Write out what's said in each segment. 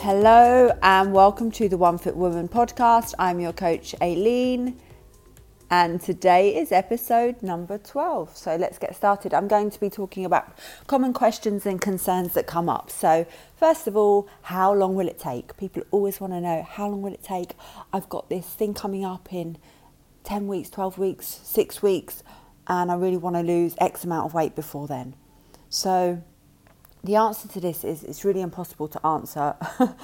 Hello and welcome to the One Fit Woman podcast. I'm your coach Aileen and today is episode number 12. So let's get started. I'm going to be talking about common questions and concerns that come up. So, first of all, how long will it take? People always want to know how long will it take? I've got this thing coming up in 10 weeks, 12 weeks, 6 weeks, and I really want to lose X amount of weight before then. So, the answer to this is it's really impossible to answer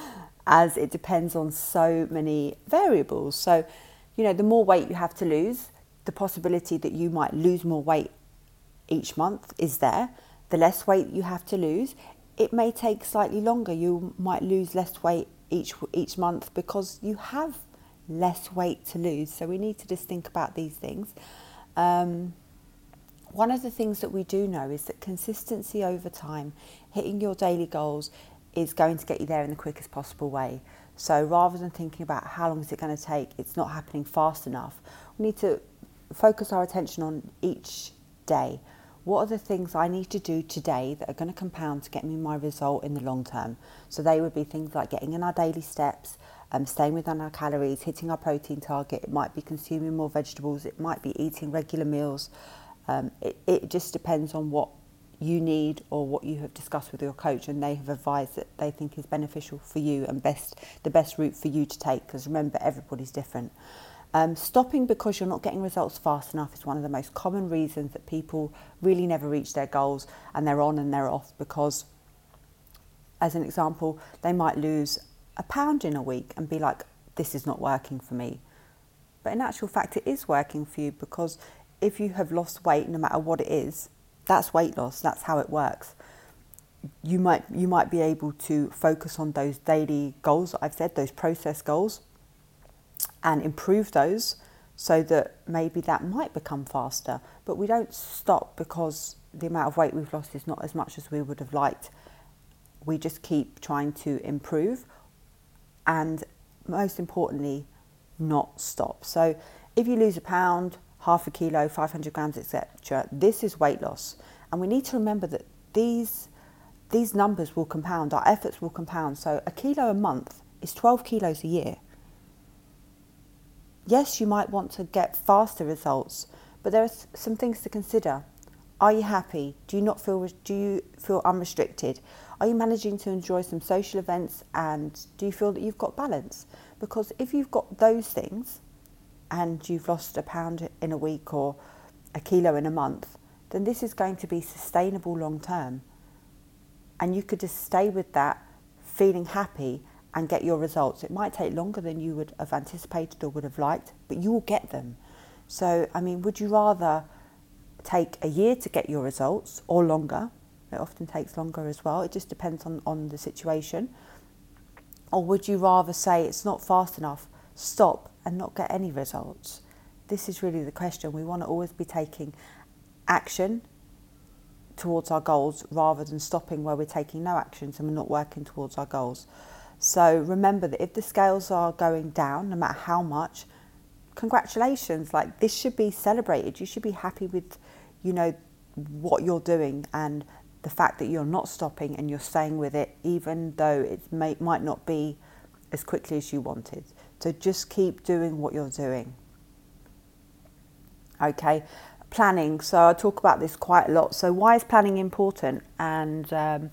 as it depends on so many variables. So, you know, the more weight you have to lose, the possibility that you might lose more weight each month is there. The less weight you have to lose, it may take slightly longer. You might lose less weight each each month because you have less weight to lose. So we need to just think about these things. Um, one of the things that we do know is that consistency over time, hitting your daily goals, is going to get you there in the quickest possible way. So rather than thinking about how long is it going to take, it's not happening fast enough. We need to focus our attention on each day. What are the things I need to do today that are going to compound to get me my result in the long term? So they would be things like getting in our daily steps, um, staying within our calories, hitting our protein target. It might be consuming more vegetables. It might be eating regular meals. Um, it, it just depends on what you need or what you have discussed with your coach and they have advised that they think is beneficial for you and best the best route for you to take because remember everybody's different. Um, stopping because you're not getting results fast enough is one of the most common reasons that people really never reach their goals and they're on and they're off because as an example they might lose a pound in a week and be like this is not working for me. But in actual fact it is working for you because if you have lost weight no matter what it is that's weight loss. That's how it works. You might you might be able to focus on those daily goals that I've said, those process goals, and improve those so that maybe that might become faster. But we don't stop because the amount of weight we've lost is not as much as we would have liked. We just keep trying to improve and most importantly, not stop. So if you lose a pound, half a kilo, 500 grams, etc. This is weight loss. And we need to remember that these, these numbers will compound, our efforts will compound. So a kilo a month is 12 kilos a year. Yes, you might want to get faster results, but there are some things to consider. Are you happy? Do you not feel do you feel unrestricted? Are you managing to enjoy some social events and do you feel that you've got balance? Because if you've got those things, and you've lost a pound in a week or a kilo in a month, then this is going to be sustainable long term. And you could just stay with that feeling happy and get your results. It might take longer than you would have anticipated or would have liked, but you will get them. So, I mean, would you rather take a year to get your results or longer? It often takes longer as well. It just depends on, on the situation. Or would you rather say it's not fast enough, stop and not get any results? This is really the question. We want to always be taking action towards our goals rather than stopping where we're taking no actions and we're not working towards our goals. So remember that if the scales are going down, no matter how much, congratulations. Like this should be celebrated. You should be happy with, you know, what you're doing and the fact that you're not stopping and you're staying with it, even though it may, might not be as quickly as you wanted. So just keep doing what you're doing. Okay, planning. So I talk about this quite a lot. So why is planning important? And um,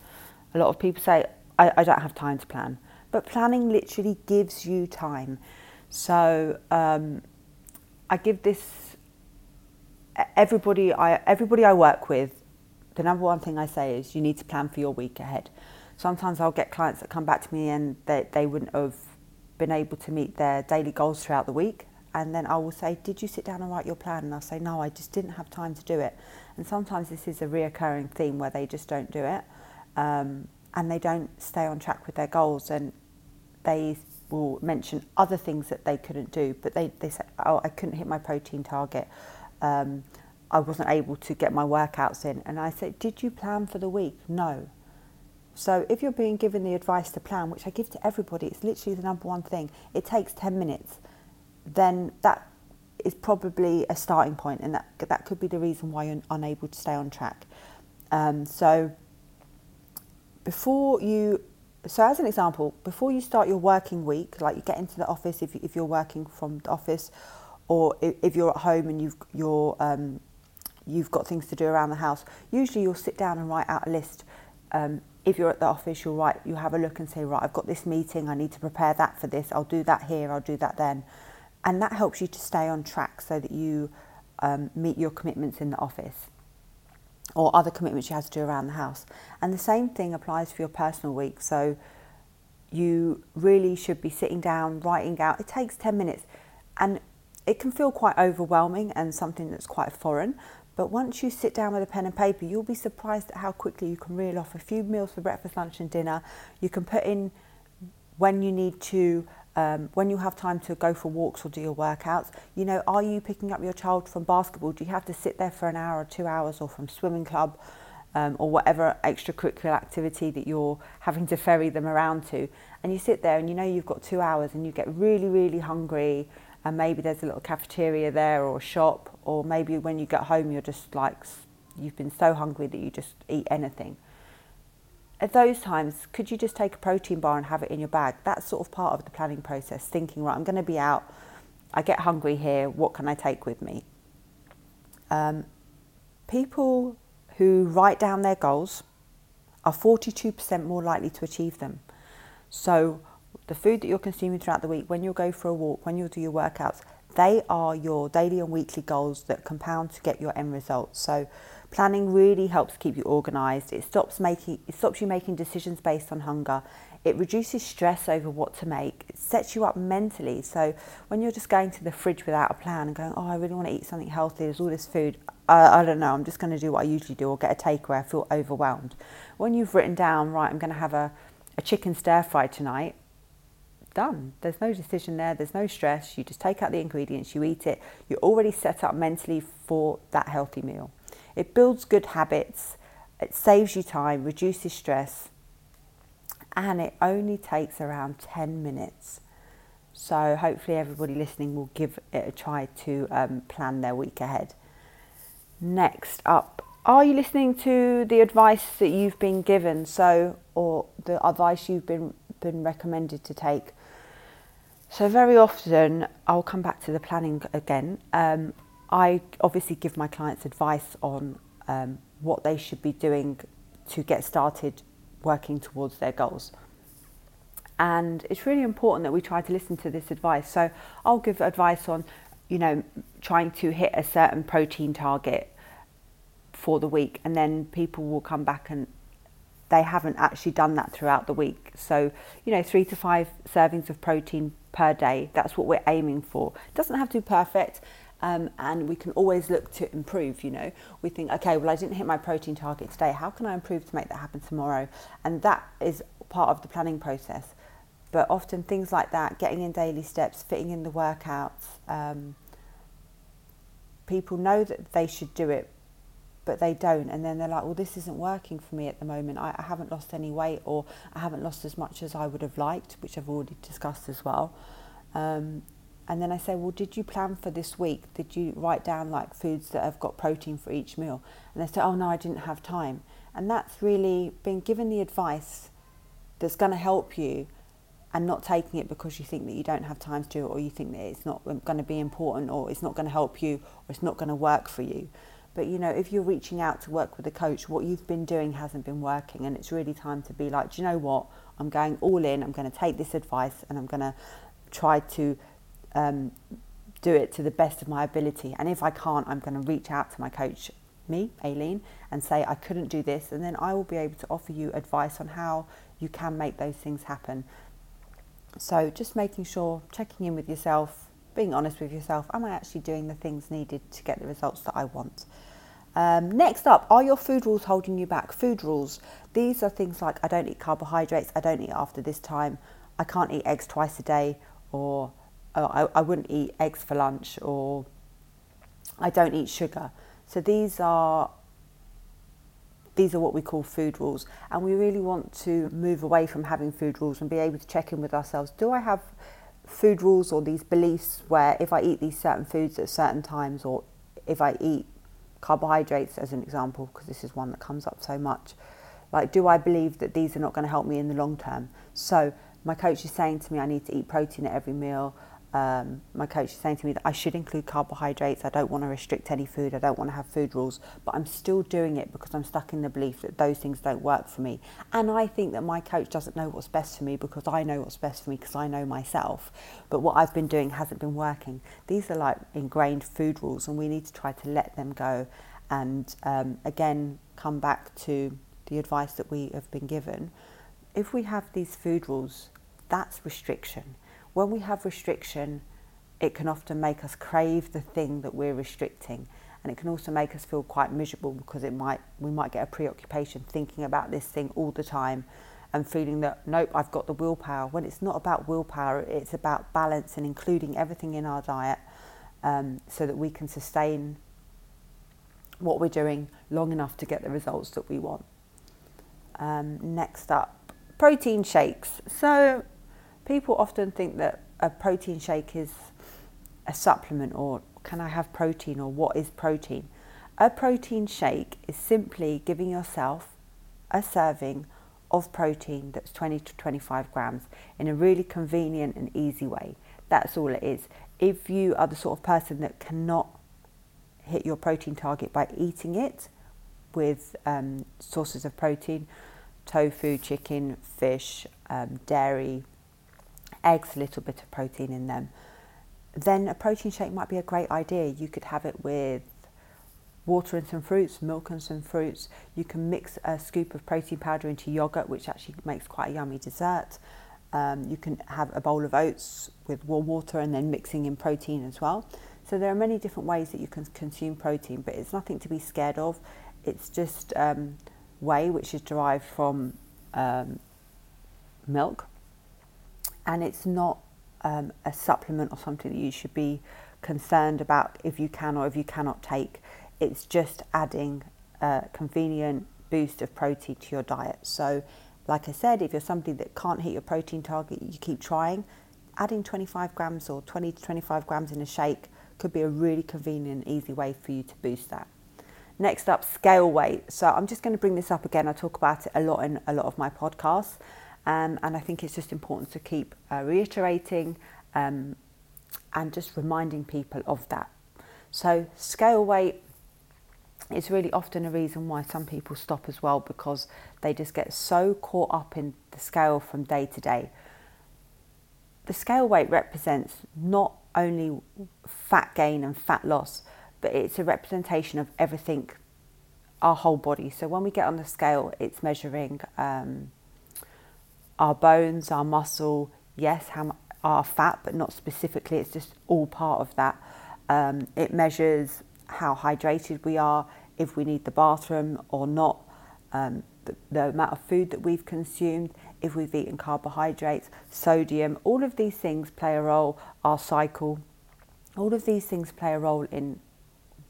a lot of people say, I, I, don't have time to plan. But planning literally gives you time. So um, I give this everybody I everybody I work with. The number one thing I say is you need to plan for your week ahead. Sometimes I'll get clients that come back to me and they, they wouldn't have been able to meet their daily goals throughout the week. And then I will say, Did you sit down and write your plan? And I'll say, No, I just didn't have time to do it. And sometimes this is a reoccurring theme where they just don't do it um, and they don't stay on track with their goals. And they will mention other things that they couldn't do, but they, they say, Oh, I couldn't hit my protein target. Um, I wasn't able to get my workouts in. And I said, Did you plan for the week? No. So if you're being given the advice to plan, which I give to everybody, it's literally the number one thing. It takes 10 minutes. Then that is probably a starting point and that, that could be the reason why you're unable to stay on track. Um, so before you so as an example, before you start your working week, like you get into the office if, if you're working from the office, or if, if you're at home and you've you're um, you've got things to do around the house, usually you'll sit down and write out a list. Um, if you're at the office, you'll write, you have a look and say, right, I've got this meeting, I need to prepare that for this, I'll do that here, I'll do that then. And that helps you to stay on track so that you um, meet your commitments in the office or other commitments you have to do around the house. And the same thing applies for your personal week. So you really should be sitting down, writing out. It takes 10 minutes and it can feel quite overwhelming and something that's quite foreign. But once you sit down with a pen and paper, you'll be surprised at how quickly you can reel off a few meals for breakfast, lunch, and dinner. You can put in when you need to um, when you have time to go for walks or do your workouts, you know, are you picking up your child from basketball? Do you have to sit there for an hour or two hours or from swimming club um, or whatever extracurricular activity that you're having to ferry them around to? And you sit there and you know you've got two hours and you get really, really hungry and maybe there's a little cafeteria there or a shop or maybe when you get home you're just like, you've been so hungry that you just eat anything at those times, could you just take a protein bar and have it in your bag? That's sort of part of the planning process, thinking, right, I'm going to be out, I get hungry here, what can I take with me? Um, people who write down their goals are 42% more likely to achieve them. So, the food that you're consuming throughout the week, when you'll go for a walk, when you'll do your workouts, they are your daily and weekly goals that compound to get your end results. So, Planning really helps keep you organised. It stops making it stops you making decisions based on hunger. It reduces stress over what to make. It sets you up mentally. So when you're just going to the fridge without a plan and going, oh, I really want to eat something healthy. There's all this food. I, I don't know. I'm just going to do what I usually do or get a takeaway. I feel overwhelmed. When you've written down, right, I'm going to have a, a chicken stir fry tonight done. There's no decision there, there's no stress. You just take out the ingredients, you eat it. You're already set up mentally for that healthy meal. It builds good habits, it saves you time, reduces stress, and it only takes around 10 minutes. So, hopefully, everybody listening will give it a try to um, plan their week ahead. Next up, are you listening to the advice that you've been given? So, or the advice you've been been recommended to take? So, very often, I'll come back to the planning again. Um, I obviously give my clients advice on um, what they should be doing to get started working towards their goals. And it's really important that we try to listen to this advice. So I'll give advice on, you know, trying to hit a certain protein target for the week, and then people will come back and they haven't actually done that throughout the week. So, you know, three to five servings of protein per day, that's what we're aiming for. It doesn't have to be perfect. Um, and we can always look to improve. You know, we think, okay, well, I didn't hit my protein target today. How can I improve to make that happen tomorrow? And that is part of the planning process. But often things like that, getting in daily steps, fitting in the workouts, um, people know that they should do it, but they don't. And then they're like, well, this isn't working for me at the moment. I, I haven't lost any weight or I haven't lost as much as I would have liked, which I've already discussed as well. Um, and then I say, well, did you plan for this week? Did you write down like foods that have got protein for each meal? And they say, oh no, I didn't have time. And that's really being given the advice that's going to help you and not taking it because you think that you don't have time to do it or you think that it's not going to be important or it's not going to help you or it's not going to work for you. But you know, if you're reaching out to work with a coach, what you've been doing hasn't been working, and it's really time to be like, do you know what? I'm going all in. I'm going to take this advice, and I'm going to try to um, do it to the best of my ability. And if I can't, I'm going to reach out to my coach, me, Aileen, and say, I couldn't do this. And then I will be able to offer you advice on how you can make those things happen. So just making sure, checking in with yourself, being honest with yourself, am I actually doing the things needed to get the results that I want? Um, next up, are your food rules holding you back? Food rules. These are things like I don't eat carbohydrates, I don't eat after this time, I can't eat eggs twice a day, or oh, I, I wouldn't eat eggs for lunch or I don't eat sugar. So these are these are what we call food rules and we really want to move away from having food rules and be able to check in with ourselves do i have food rules or these beliefs where if i eat these certain foods at certain times or if i eat carbohydrates as an example because this is one that comes up so much Like, do I believe that these are not going to help me in the long term? So, my coach is saying to me, I need to eat protein at every meal. Um, my coach is saying to me that I should include carbohydrates. I don't want to restrict any food. I don't want to have food rules, but I'm still doing it because I'm stuck in the belief that those things don't work for me. And I think that my coach doesn't know what's best for me because I know what's best for me because I know myself. But what I've been doing hasn't been working. These are like ingrained food rules, and we need to try to let them go. And um, again, come back to the advice that we have been given. If we have these food rules, that's restriction when we have restriction, it can often make us crave the thing that we're restricting. And it can also make us feel quite miserable because it might we might get a preoccupation thinking about this thing all the time and feeling that nope, I've got the willpower. When it's not about willpower, it's about balance and including everything in our diet um, so that we can sustain what we're doing long enough to get the results that we want. Um, next up, protein shakes. So people often think that a protein shake is a supplement or can I have protein or what is protein? A protein shake is simply giving yourself a serving of protein that's 20 to 25 grams in a really convenient and easy way. That's all it is. If you are the sort of person that cannot hit your protein target by eating it with um, sources of protein, tofu, chicken, fish, um, dairy, eggs, a little bit of protein in them, then a protein shake might be a great idea. You could have it with water and some fruits, milk and some fruits. You can mix a scoop of protein powder into yogurt, which actually makes quite a yummy dessert. Um, you can have a bowl of oats with warm water and then mixing in protein as well. So there are many different ways that you can consume protein, but it's nothing to be scared of. It's just um, whey, which is derived from um, milk, and it's not um, a supplement or something that you should be concerned about if you can or if you cannot take. It's just adding a convenient boost of protein to your diet. So, like I said, if you're somebody that can't hit your protein target, you keep trying. Adding 25 grams or 20 to 25 grams in a shake could be a really convenient, easy way for you to boost that. Next up, scale weight. So I'm just going to bring this up again. I talk about it a lot in a lot of my podcasts. Um, and I think it's just important to keep uh, reiterating um, and just reminding people of that. So, scale weight is really often a reason why some people stop as well because they just get so caught up in the scale from day to day. The scale weight represents not only fat gain and fat loss, but it's a representation of everything, our whole body. So when we get on the scale, it's measuring. Um, our bones, our muscle, yes, how our fat, but not specifically. It's just all part of that. Um, it measures how hydrated we are, if we need the bathroom or not, um, the, the amount of food that we've consumed, if we've eaten carbohydrates, sodium, all of these things play a role, our cycle, all of these things play a role in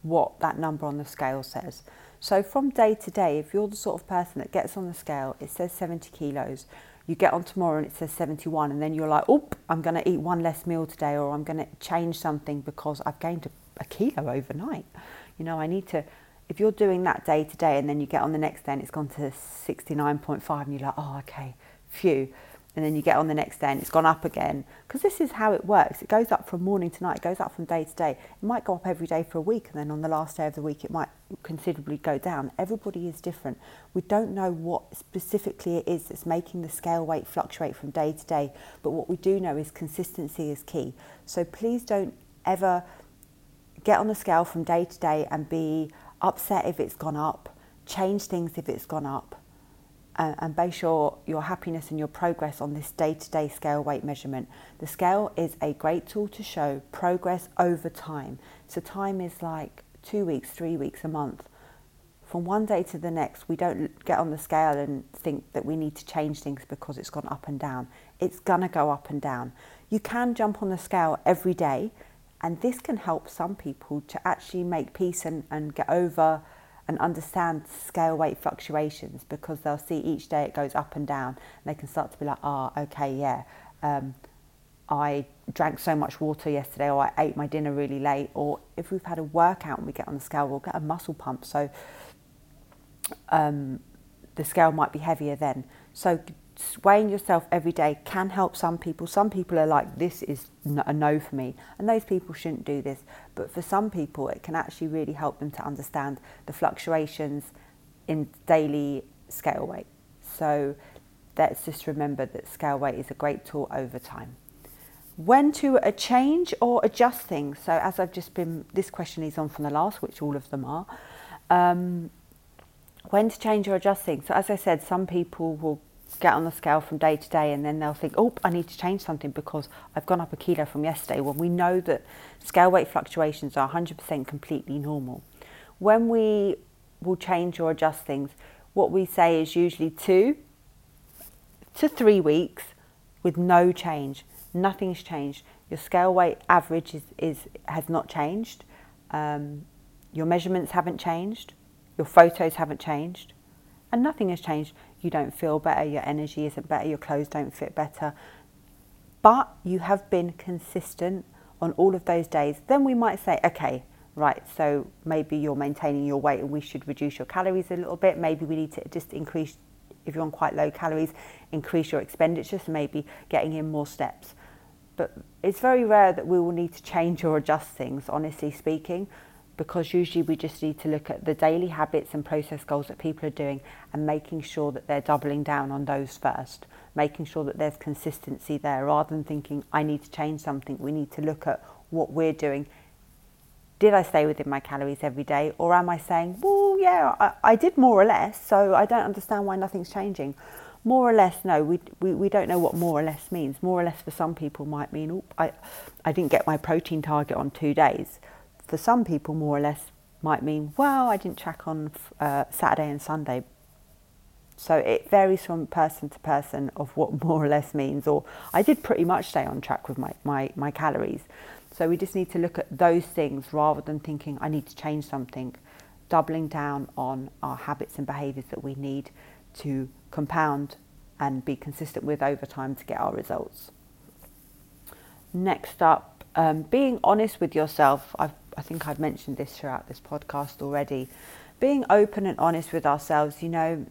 what that number on the scale says. So from day to day, if you're the sort of person that gets on the scale, it says 70 kilos, you get on tomorrow and it says 71 and then you're like oh i'm going to eat one less meal today or i'm going to change something because i've gained a, a, kilo overnight. You know i need to if you're doing that day to day and then you get on the next day and it's gone to 69.5 and you're like oh okay phew and then you get on the next day and it's gone up again. Because this is how it works. It goes up from morning to night it goes up from day to day. It might go up every day for a week and then on the last day of the week it might considerably go down. Everybody is different. We don't know what specifically it is that's making the scale weight fluctuate from day to day but what we do know is consistency is key. So please don't ever get on the scale from day to day and be upset if it's gone up. Change things if it's gone up uh, and base your, your happiness and your progress on this day to day scale weight measurement. The scale is a great tool to show progress over time. So, time is like two weeks, three weeks, a month. From one day to the next, we don't get on the scale and think that we need to change things because it's gone up and down. It's gonna go up and down. You can jump on the scale every day, and this can help some people to actually make peace and, and get over and understand scale weight fluctuations because they'll see each day it goes up and down and they can start to be like, ah, oh, okay, yeah, um, I drank so much water yesterday or I ate my dinner really late or if we've had a workout and we get on the scale, we'll get a muscle pump. So um, the scale might be heavier then. So weighing yourself every day can help some people. Some people are like, this is a no for me, and those people shouldn't do this. But for some people, it can actually really help them to understand the fluctuations in daily scale weight. So let's just remember that scale weight is a great tool over time. When to change or adjust things. So as I've just been, this question is on from the last, which all of them are. Um, when to change or adjust things. So as I said, some people will get on the scale from day to day and then they'll think, oh, I need to change something because I've gone up a kilo from yesterday. When we know that scale weight fluctuations are 100% completely normal. When we will change or adjust things, what we say is usually two to three weeks with no change. Nothing's changed. Your scale weight average is, is has not changed. Um, your measurements haven't changed. Your photos haven't changed. And nothing has changed. You don't feel better. Your energy isn't better. Your clothes don't fit better. But you have been consistent on all of those days. Then we might say, okay, right, so maybe you're maintaining your weight and we should reduce your calories a little bit. Maybe we need to just increase if you're on quite low calories, increase your expenditure, so maybe getting in more steps. But it's very rare that we will need to change or adjust things, honestly speaking, because usually we just need to look at the daily habits and process goals that people are doing and making sure that they're doubling down on those first, making sure that there's consistency there rather than thinking, I need to change something. We need to look at what we're doing did I stay within my calories every day? Or am I saying, well, yeah, I, I did more or less, so I don't understand why nothing's changing? More or less, no, we, we, we don't know what more or less means. More or less for some people might mean, oh, I, I didn't get my protein target on two days. For some people, more or less might mean, well, I didn't track on uh, Saturday and Sunday. So it varies from person to person of what more or less means. Or I did pretty much stay on track with my, my, my calories. So we just need to look at those things rather than thinking, I need to change something, doubling down on our habits and behaviours that we need to compound and be consistent with over time to get our results. Next up, um, being honest with yourself. I've, I think I've mentioned this throughout this podcast already. Being open and honest with ourselves, you know,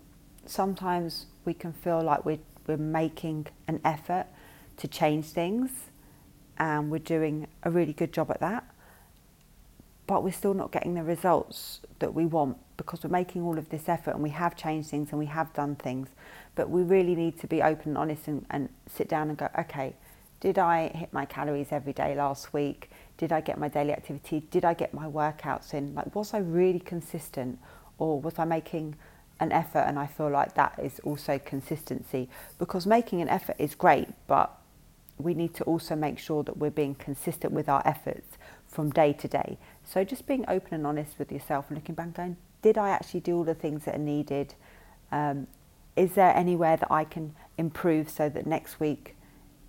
sometimes we can feel like we're, we're making an effort to change things and we're doing a really good job at that. But we're still not getting the results that we want because we're making all of this effort and we have changed things and we have done things. But we really need to be open and honest and, and sit down and go, okay, did I hit my calories every day last week? Did I get my daily activity? Did I get my workouts in? Like, was I really consistent or was I making an effort and I feel like that is also consistency because making an effort is great, but we need to also make sure that we're being consistent with our efforts from day to day. So just being open and honest with yourself and looking back going, did I actually do all the things that are needed? Um, is there anywhere that I can improve so that next week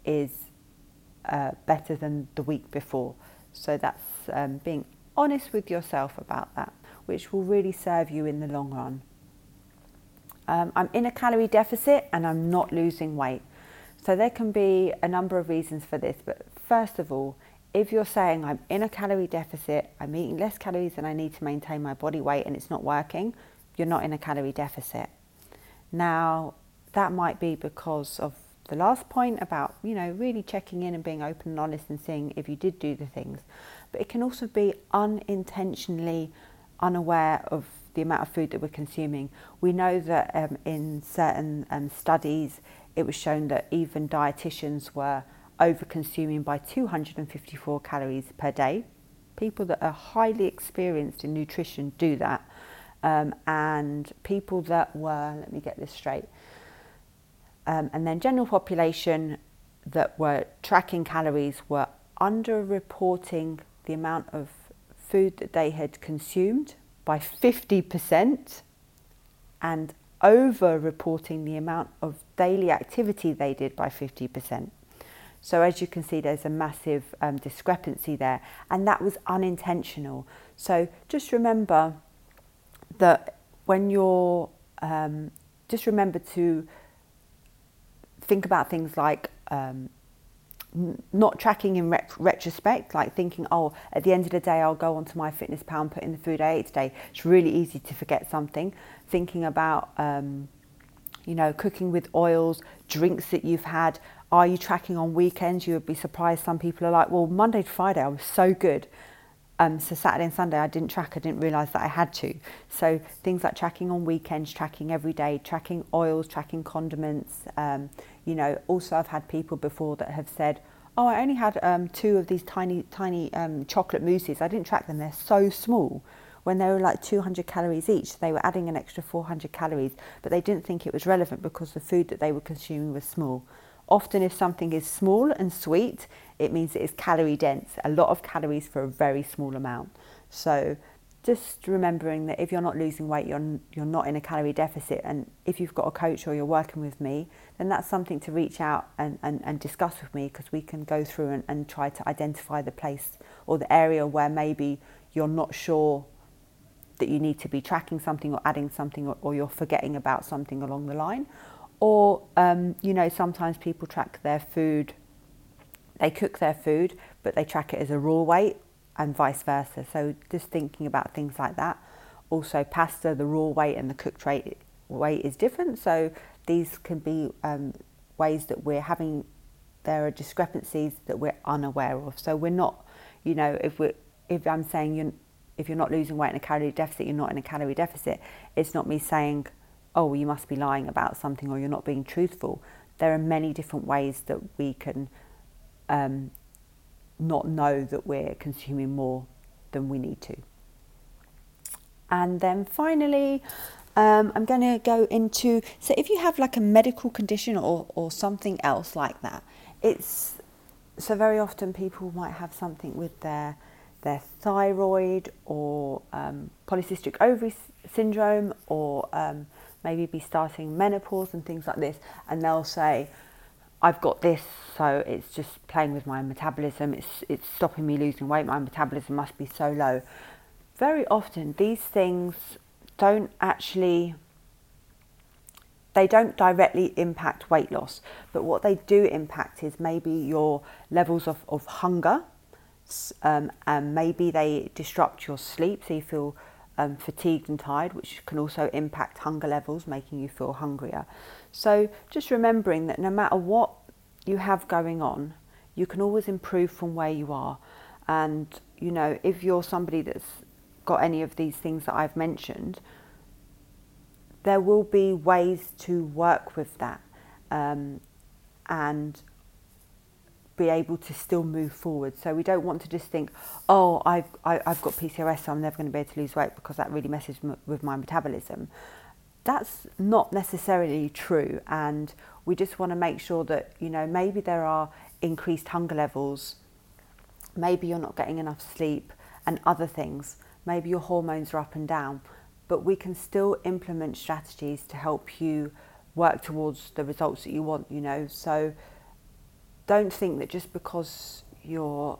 is uh, better than the week before? So that's um, being honest with yourself about that, which will really serve you in the long run. Um, I'm in a calorie deficit and I'm not losing weight. So there can be a number of reasons for this, but first of all, if you're saying I'm in a calorie deficit, I'm eating less calories than I need to maintain my body weight and it's not working, you're not in a calorie deficit. Now, that might be because of the last point about, you know, really checking in and being open and honest and seeing if you did do the things. But it can also be unintentionally unaware of the amount of food that we're consuming. We know that um, in certain um, studies, it was shown that even dietitians were over consuming by 254 calories per day. People that are highly experienced in nutrition do that. Um, and people that were, let me get this straight, um, and then general population that were tracking calories were under-reporting the amount of food that they had consumed by 50% and over reporting the amount of daily activity they did by 50%. So, as you can see, there's a massive um, discrepancy there, and that was unintentional. So, just remember that when you're, um, just remember to think about things like um, not tracking in ret- retrospect, like thinking, oh, at the end of the day, I'll go onto MyFitnessPal and put in the food I ate today. It's really easy to forget something. Thinking about um, you know, cooking with oils, drinks that you've had. Are you tracking on weekends? You would be surprised. Some people are like, well, Monday to Friday, I was so good. Um, so Saturday and Sunday, I didn't track. I didn't realise that I had to. So things like tracking on weekends, tracking every day, tracking oils, tracking condiments. Um, you know, also I've had people before that have said, "Oh, I only had um, two of these tiny, tiny um, chocolate mousses. I didn't track them. They're so small." When they were like 200 calories each, they were adding an extra 400 calories, but they didn't think it was relevant because the food that they were consuming was small. Often, if something is small and sweet, it means it is calorie dense, a lot of calories for a very small amount. So, just remembering that if you're not losing weight, you're, you're not in a calorie deficit. And if you've got a coach or you're working with me, then that's something to reach out and, and, and discuss with me because we can go through and, and try to identify the place or the area where maybe you're not sure that you need to be tracking something or adding something or, or you're forgetting about something along the line. Or, um, you know, sometimes people track their food, they cook their food, but they track it as a raw weight and vice versa. So just thinking about things like that. Also, pasta, the raw weight and the cooked weight, weight is different. So these can be um, ways that we're having, there are discrepancies that we're unaware of. So we're not, you know, if we're, if I'm saying you if you're not losing weight in a calorie deficit, you're not in a calorie deficit. It's not me saying, oh, you must be lying about something or you're not being truthful. There are many different ways that we can um, not know that we're consuming more than we need to. And then finally, um, I'm going to go into so if you have like a medical condition or, or something else like that, it's so very often people might have something with their their thyroid or um, polycystic ovary syndrome or um, maybe be starting menopause and things like this, and they'll say, I've got this, so it's just playing with my metabolism, it's, it's stopping me losing weight, my metabolism must be so low. Very often, these things don't actually they don't directly impact weight loss, but what they do impact is maybe your levels of, of hunger, um, and maybe they disrupt your sleep, so you feel um, fatigued and tired, which can also impact hunger levels, making you feel hungrier. So just remembering that no matter what you have going on, you can always improve from where you are. And, you know, if you're somebody that's got any of these things that I've mentioned, there will be ways to work with that um, and be able to still move forward. So we don't want to just think, oh, I've, I, have i have got PCOS, so I'm never going to be able to lose weight because that really messes m- with my metabolism. That's not necessarily true. And we just want to make sure that, you know, maybe there are increased hunger levels, maybe you're not getting enough sleep and other things. Maybe your hormones are up and down, but we can still implement strategies to help you work towards the results that you want, you know. So don't think that just because you're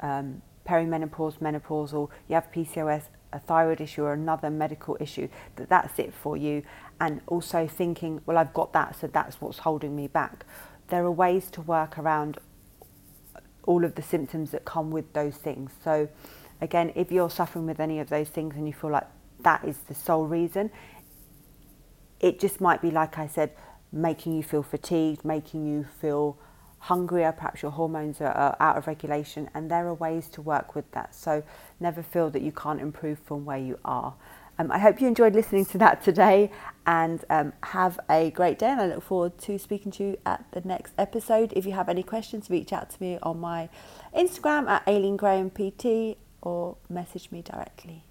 um, perimenopause, menopausal, you have PCOS, a thyroid issue, or another medical issue, that that's it for you. And also thinking, well, I've got that, so that's what's holding me back. There are ways to work around all of the symptoms that come with those things. So, again, if you're suffering with any of those things and you feel like that is the sole reason, it just might be, like I said, making you feel fatigued, making you feel hungrier, perhaps your hormones are, are, out of regulation, and there are ways to work with that. So never feel that you can't improve from where you are. Um, I hope you enjoyed listening to that today and um, have a great day. And I look forward to speaking to you at the next episode. If you have any questions, reach out to me on my Instagram at Aileen Graham PT or message me directly.